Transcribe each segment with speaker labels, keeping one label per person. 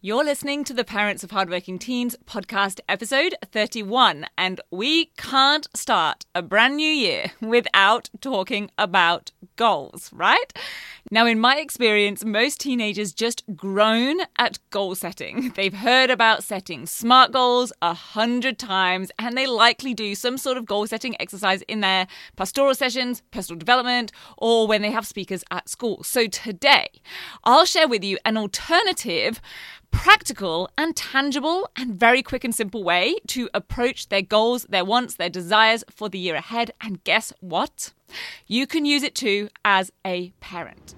Speaker 1: You're listening to the Parents of Hardworking Teens podcast, episode 31, and we can't start a brand new year without talking about goals, right? Now, in my experience, most teenagers just groan at goal setting. They've heard about setting SMART goals a hundred times, and they likely do some sort of goal setting exercise in their pastoral sessions, personal development, or when they have speakers at school. So today, I'll share with you an alternative practical and tangible and very quick and simple way to approach their goals, their wants, their desires for the year ahead. And guess what? You can use it too as a parent.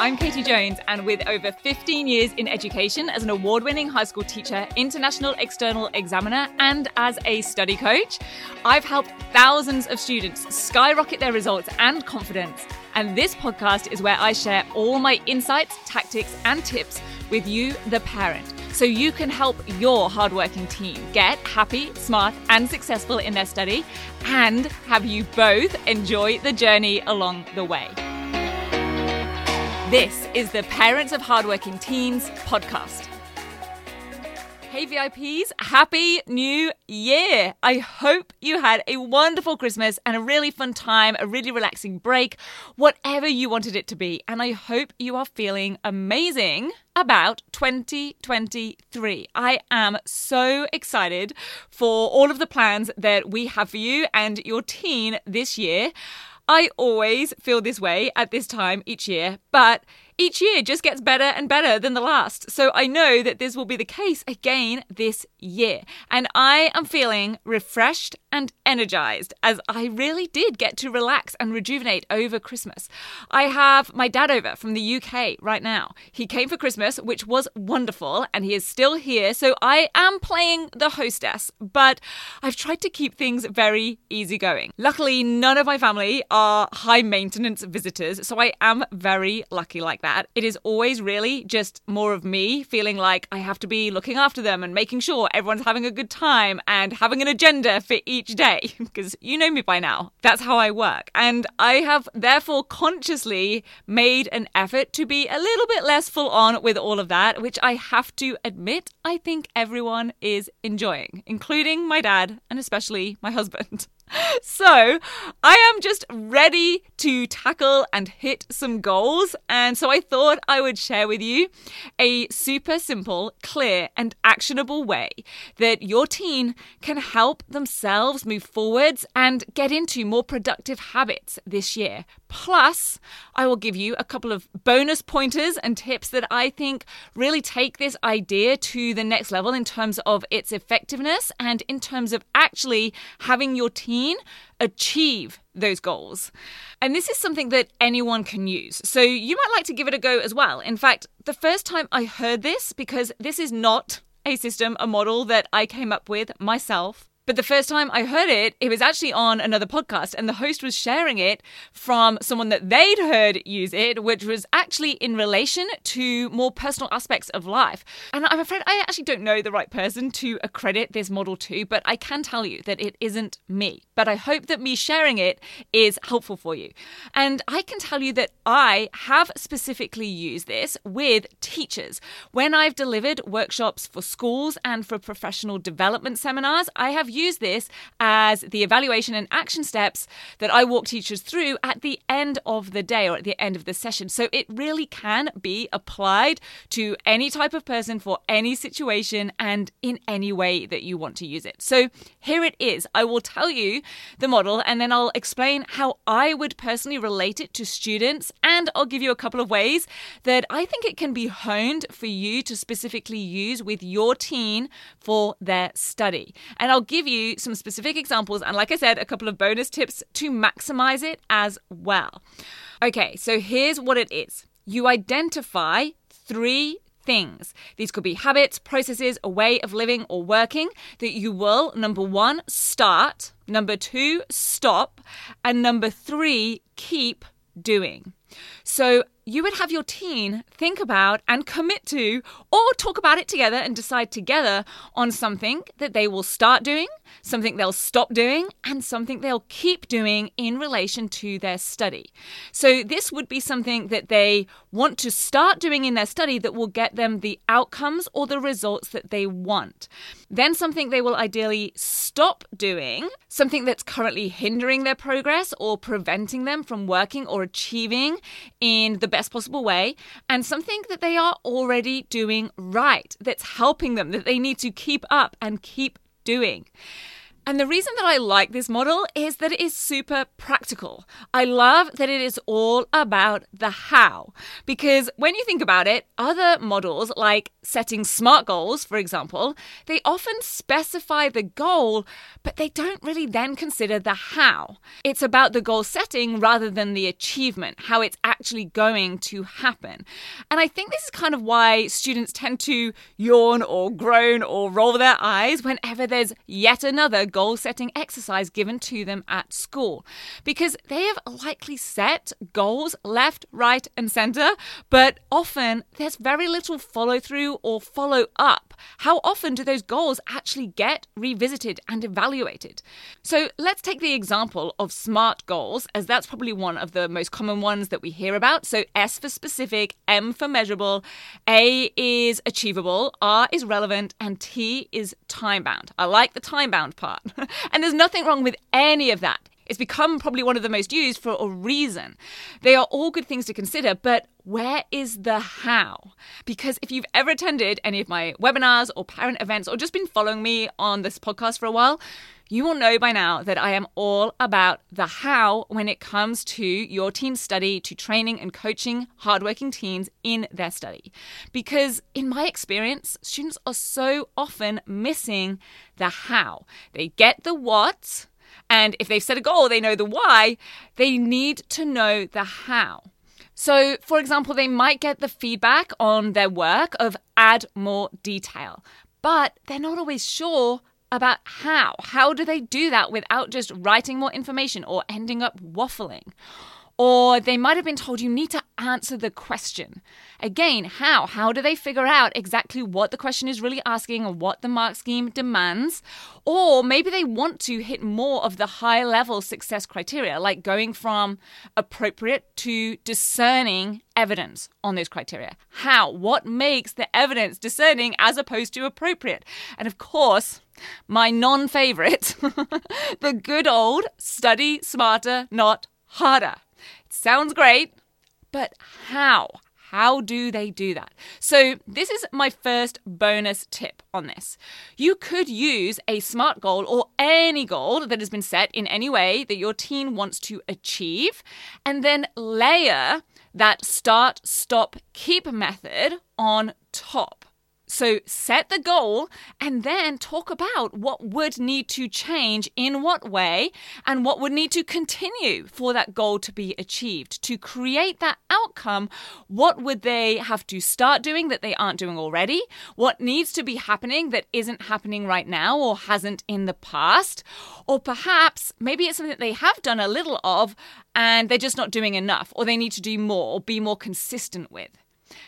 Speaker 1: I'm Katie Jones, and with over 15 years in education as an award winning high school teacher, international external examiner, and as a study coach, I've helped thousands of students skyrocket their results and confidence and this podcast is where I share all my insights, tactics, and tips with you, the parent, so you can help your hardworking team get happy, smart, and successful in their study, and have you both enjoy the journey along the way. This is the Parents of Hardworking Teens podcast. Hey VIPs, Happy New Year! I hope you had a wonderful Christmas and a really fun time, a really relaxing break, whatever you wanted it to be. And I hope you are feeling amazing about 2023. I am so excited for all of the plans that we have for you and your teen this year. I always feel this way at this time each year, but each year just gets better and better than the last. So I know that this will be the case again this year. And I am feeling refreshed and energized as I really did get to relax and rejuvenate over Christmas. I have my dad over from the UK right now. He came for Christmas, which was wonderful, and he is still here. So I am playing the hostess, but I've tried to keep things very easygoing. Luckily, none of my family are high maintenance visitors, so I am very lucky like that that. It is always really just more of me feeling like I have to be looking after them and making sure everyone's having a good time and having an agenda for each day. Because you know me by now. That's how I work. And I have therefore consciously made an effort to be a little bit less full on with all of that, which I have to admit I think everyone is enjoying, including my dad and especially my husband. so I am just ready to tackle and hit some goals. And so I thought I would share with you a super simple, clear, and actionable way that your teen can help themselves move forwards and get into more productive habits this year. Plus, I will give you a couple of bonus pointers and tips that I think really take this idea to the next level in terms of its effectiveness and in terms of actually having your teen achieve those goals. And this is something that anyone can use. So you might like to give it a go as well. In fact, the first time I heard this, because this is not a system, a model that I came up with myself. But the first time I heard it, it was actually on another podcast, and the host was sharing it from someone that they'd heard use it, which was actually in relation to more personal aspects of life. And I'm afraid I actually don't know the right person to accredit this model to, but I can tell you that it isn't me. But I hope that me sharing it is helpful for you. And I can tell you that I have specifically used this with teachers. When I've delivered workshops for schools and for professional development seminars, I have use this as the evaluation and action steps that I walk teachers through at the end of the day or at the end of the session. So it really can be applied to any type of person for any situation and in any way that you want to use it. So here it is. I will tell you the model and then I'll explain how I would personally relate it to students and I'll give you a couple of ways that I think it can be honed for you to specifically use with your teen for their study. And I'll give you some specific examples and, like I said, a couple of bonus tips to maximize it as well. Okay, so here's what it is you identify three things. These could be habits, processes, a way of living or working that you will, number one, start, number two, stop, and number three, keep doing. So you would have your teen think about and commit to, or talk about it together and decide together on something that they will start doing, something they'll stop doing, and something they'll keep doing in relation to their study. So, this would be something that they want to start doing in their study that will get them the outcomes or the results that they want. Then, something they will ideally stop doing, something that's currently hindering their progress or preventing them from working or achieving in the best possible way, and something that they are already doing right, that's helping them, that they need to keep up and keep doing. And the reason that I like this model is that it is super practical. I love that it is all about the how. Because when you think about it, other models, like setting SMART goals, for example, they often specify the goal, but they don't really then consider the how. It's about the goal setting rather than the achievement, how it's actually going to happen. And I think this is kind of why students tend to yawn or groan or roll their eyes whenever there's yet another goal setting exercise given to them at school because they have likely set goals left, right, and center, but often there's very little follow through or follow up. How often do those goals actually get revisited and evaluated? So let's take the example of SMART goals, as that's probably one of the most common ones that we hear about. So S for specific, M for measurable, A is achievable, R is relevant, and T is time bound. I like the time bound part. and there's nothing wrong with any of that. It's become probably one of the most used for a reason. They are all good things to consider, but where is the how? Because if you've ever attended any of my webinars or parent events or just been following me on this podcast for a while, you will know by now that I am all about the how when it comes to your team study, to training and coaching hardworking teens in their study. Because in my experience, students are so often missing the how. They get the what, and if they've set a goal, they know the why, they need to know the how. So, for example, they might get the feedback on their work of add more detail, but they're not always sure about how. How do they do that without just writing more information or ending up waffling? Or they might have been told you need to answer the question. Again, how? How do they figure out exactly what the question is really asking and what the mark scheme demands? Or maybe they want to hit more of the high level success criteria, like going from appropriate to discerning evidence on those criteria. How? What makes the evidence discerning as opposed to appropriate? And of course, my non favorite, the good old study smarter, not harder. Sounds great, but how? How do they do that? So, this is my first bonus tip on this. You could use a SMART goal or any goal that has been set in any way that your teen wants to achieve, and then layer that start, stop, keep method on top. So set the goal and then talk about what would need to change in what way and what would need to continue for that goal to be achieved. To create that outcome, what would they have to start doing that they aren't doing already? What needs to be happening that isn't happening right now or hasn't in the past? Or perhaps maybe it's something that they have done a little of and they're just not doing enough or they need to do more or be more consistent with.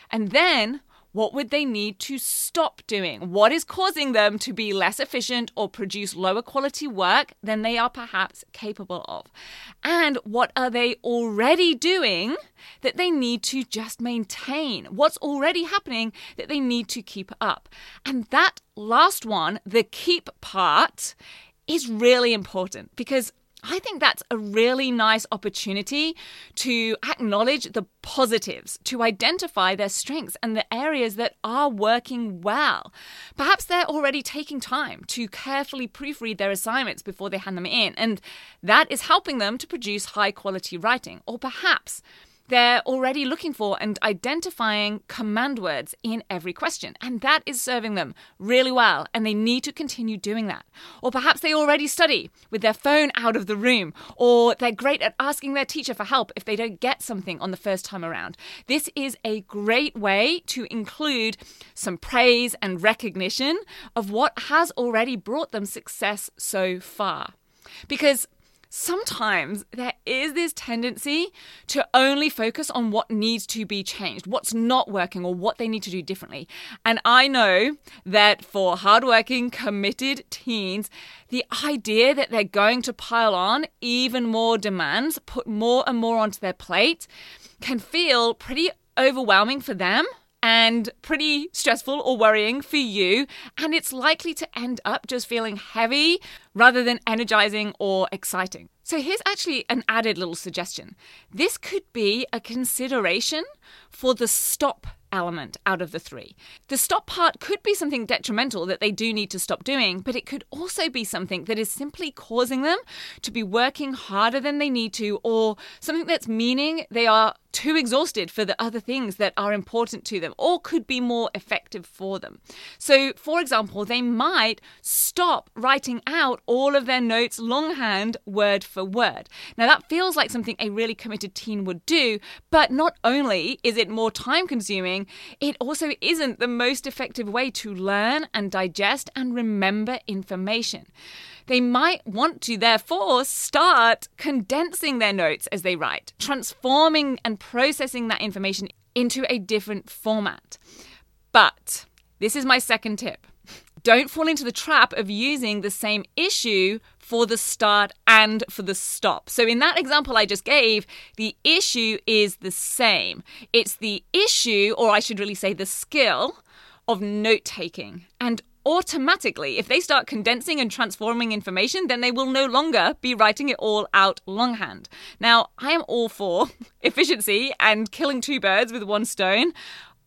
Speaker 1: And then what would they need to stop doing? What is causing them to be less efficient or produce lower quality work than they are perhaps capable of? And what are they already doing that they need to just maintain? What's already happening that they need to keep up? And that last one, the keep part, is really important because I think that's a really nice opportunity to acknowledge the positives, to identify their strengths and the areas that are working well. Perhaps they're already taking time to carefully proofread their assignments before they hand them in, and that is helping them to produce high quality writing. Or perhaps they're already looking for and identifying command words in every question, and that is serving them really well, and they need to continue doing that. Or perhaps they already study with their phone out of the room, or they're great at asking their teacher for help if they don't get something on the first time around. This is a great way to include some praise and recognition of what has already brought them success so far. Because sometimes there is this tendency to only focus on what needs to be changed, what's not working, or what they need to do differently. And I know that for hardworking, committed teens, the idea that they're going to pile on even more demands, put more and more onto their plate, can feel pretty overwhelming for them and pretty stressful or worrying for you. And it's likely to end up just feeling heavy rather than energizing or exciting. So here's actually an added little suggestion. This could be a consideration for the stop element out of the three. The stop part could be something detrimental that they do need to stop doing, but it could also be something that is simply causing them to be working harder than they need to, or something that's meaning they are too exhausted for the other things that are important to them or could be more effective for them. So, for example, they might stop writing out all of their notes longhand, word for word. Now, that feels like something a really committed teen would do, but not only is it more time consuming, it also isn't the most effective way to learn and digest and remember information. They might want to, therefore, start condensing their notes as they write, transforming and processing that information into a different format. But this is my second tip. Don't fall into the trap of using the same issue for the start and for the stop. So, in that example I just gave, the issue is the same. It's the issue, or I should really say the skill, of note taking. And automatically, if they start condensing and transforming information, then they will no longer be writing it all out longhand. Now, I am all for efficiency and killing two birds with one stone.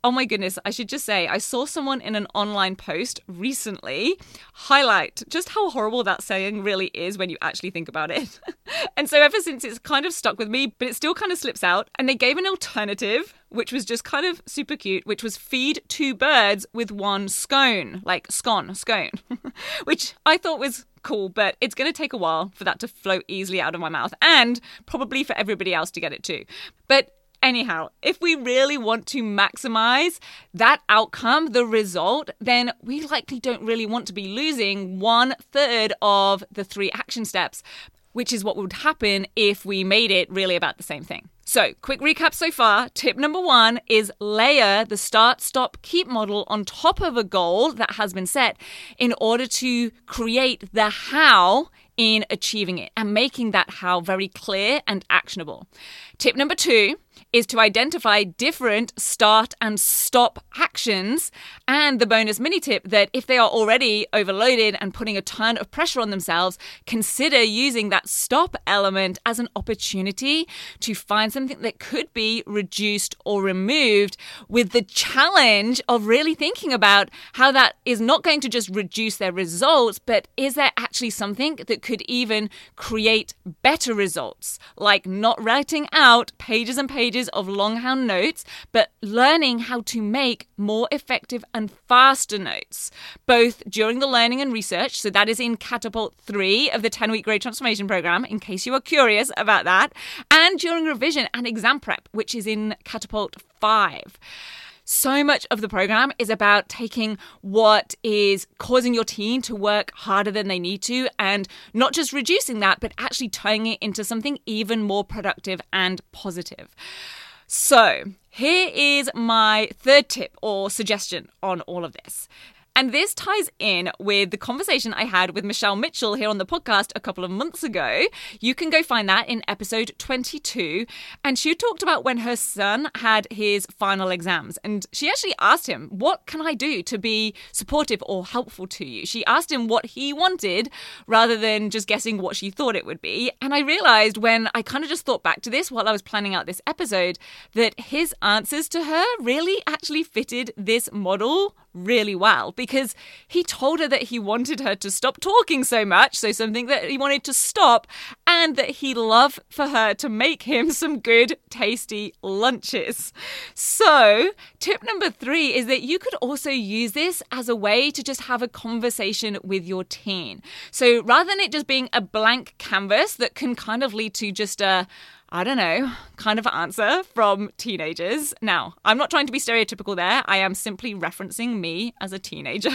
Speaker 1: Oh my goodness, I should just say, I saw someone in an online post recently highlight just how horrible that saying really is when you actually think about it. and so ever since it's kind of stuck with me, but it still kind of slips out. And they gave an alternative, which was just kind of super cute, which was feed two birds with one scone, like scone, scone, which I thought was cool, but it's going to take a while for that to flow easily out of my mouth and probably for everybody else to get it too. But Anyhow, if we really want to maximize that outcome, the result, then we likely don't really want to be losing one third of the three action steps, which is what would happen if we made it really about the same thing. So, quick recap so far. Tip number one is layer the start, stop, keep model on top of a goal that has been set in order to create the how in achieving it and making that how very clear and actionable. Tip number two is to identify different start and stop actions. And the bonus mini tip that if they are already overloaded and putting a ton of pressure on themselves, consider using that stop element as an opportunity to find something that could be reduced or removed with the challenge of really thinking about how that is not going to just reduce their results, but is there actually something that could even create better results, like not writing out pages and pages pages of longhand notes, but learning how to make more effective and faster notes, both during the learning and research. So that is in Catapult 3 of the 10 week grade transformation program, in case you are curious about that, and during revision and exam prep, which is in Catapult 5 so much of the program is about taking what is causing your teen to work harder than they need to and not just reducing that, but actually turning it into something even more productive and positive. So, here is my third tip or suggestion on all of this. And this ties in with the conversation I had with Michelle Mitchell here on the podcast a couple of months ago. You can go find that in episode 22. And she talked about when her son had his final exams. And she actually asked him, What can I do to be supportive or helpful to you? She asked him what he wanted rather than just guessing what she thought it would be. And I realized when I kind of just thought back to this while I was planning out this episode that his answers to her really actually fitted this model really well because he told her that he wanted her to stop talking so much, so something that he wanted to stop, and that he'd love for her to make him some good, tasty lunches. So, tip number three is that you could also use this as a way to just have a conversation with your teen. So, rather than it just being a blank canvas that can kind of lead to just a I don't know, kind of answer from teenagers. Now, I'm not trying to be stereotypical there. I am simply referencing me as a teenager.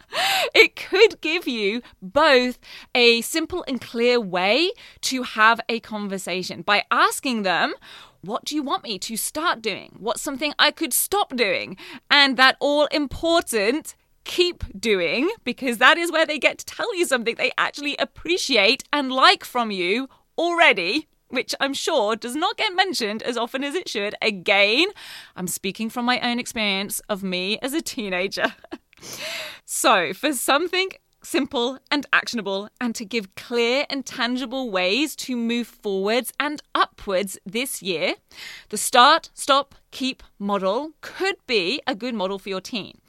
Speaker 1: it could give you both a simple and clear way to have a conversation by asking them, what do you want me to start doing? What's something I could stop doing? And that all important keep doing, because that is where they get to tell you something they actually appreciate and like from you already which I'm sure does not get mentioned as often as it should. Again, I'm speaking from my own experience of me as a teenager. so, for something simple and actionable, and to give clear and tangible ways to move forwards and upwards this year, the start, stop, keep model could be a good model for your team.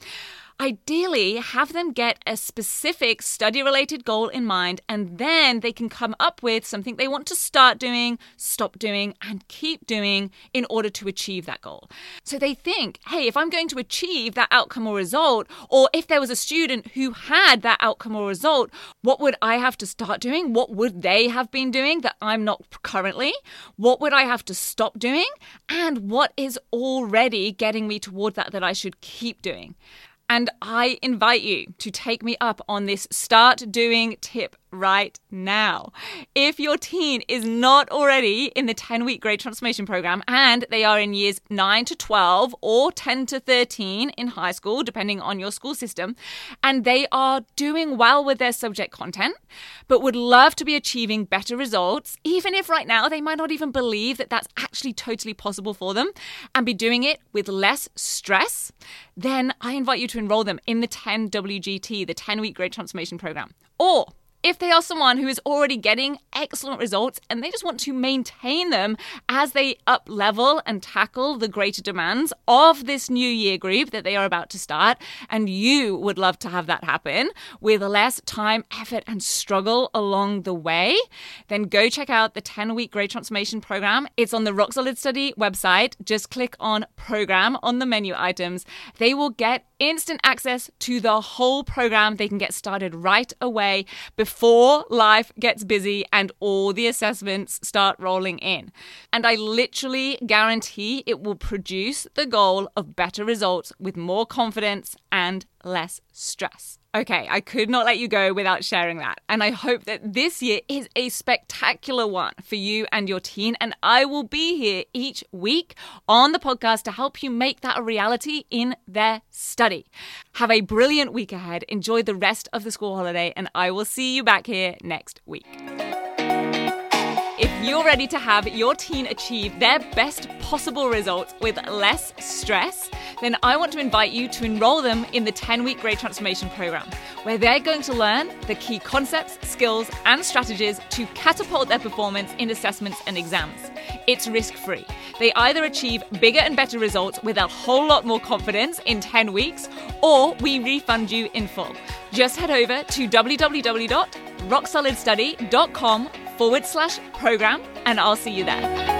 Speaker 1: Ideally, have them get a specific study related goal in mind, and then they can come up with something they want to start doing, stop doing, and keep doing in order to achieve that goal. So they think, hey, if I'm going to achieve that outcome or result, or if there was a student who had that outcome or result, what would I have to start doing? What would they have been doing that I'm not currently? What would I have to stop doing? And what is already getting me toward that that I should keep doing? And I invite you to take me up on this start doing tip right now. If your teen is not already in the 10 week grade transformation program and they are in years 9 to 12 or 10 to 13 in high school, depending on your school system, and they are doing well with their subject content, but would love to be achieving better results, even if right now they might not even believe that that's actually totally possible for them, and be doing it with less stress, then I invite you to enroll them in the 10 WGT, the 10 week grade transformation program. Or if they are someone who is already getting excellent results and they just want to maintain them as they up level and tackle the greater demands of this new year group that they are about to start, and you would love to have that happen with less time, effort, and struggle along the way, then go check out the 10 week Grade Transformation Program. It's on the Rock Solid Study website. Just click on Program on the menu items. They will get instant access to the whole program. They can get started right away before life gets busy and all the assessments start rolling in. And I literally guarantee it will produce the goal of better results with more confidence and less stress. Okay, I could not let you go without sharing that. And I hope that this year is a spectacular one for you and your teen. And I will be here each week on the podcast to help you make that a reality in their study. Have a brilliant week ahead. Enjoy the rest of the school holiday, and I will see you back here next week. If you're ready to have your teen achieve their best possible results with less stress, then I want to invite you to enroll them in the 10 week Grade Transformation Program, where they're going to learn the key concepts, skills, and strategies to catapult their performance in assessments and exams. It's risk free. They either achieve bigger and better results with a whole lot more confidence in 10 weeks, or we refund you in full. Just head over to www.rocksolidstudy.com forward slash program, and I'll see you there.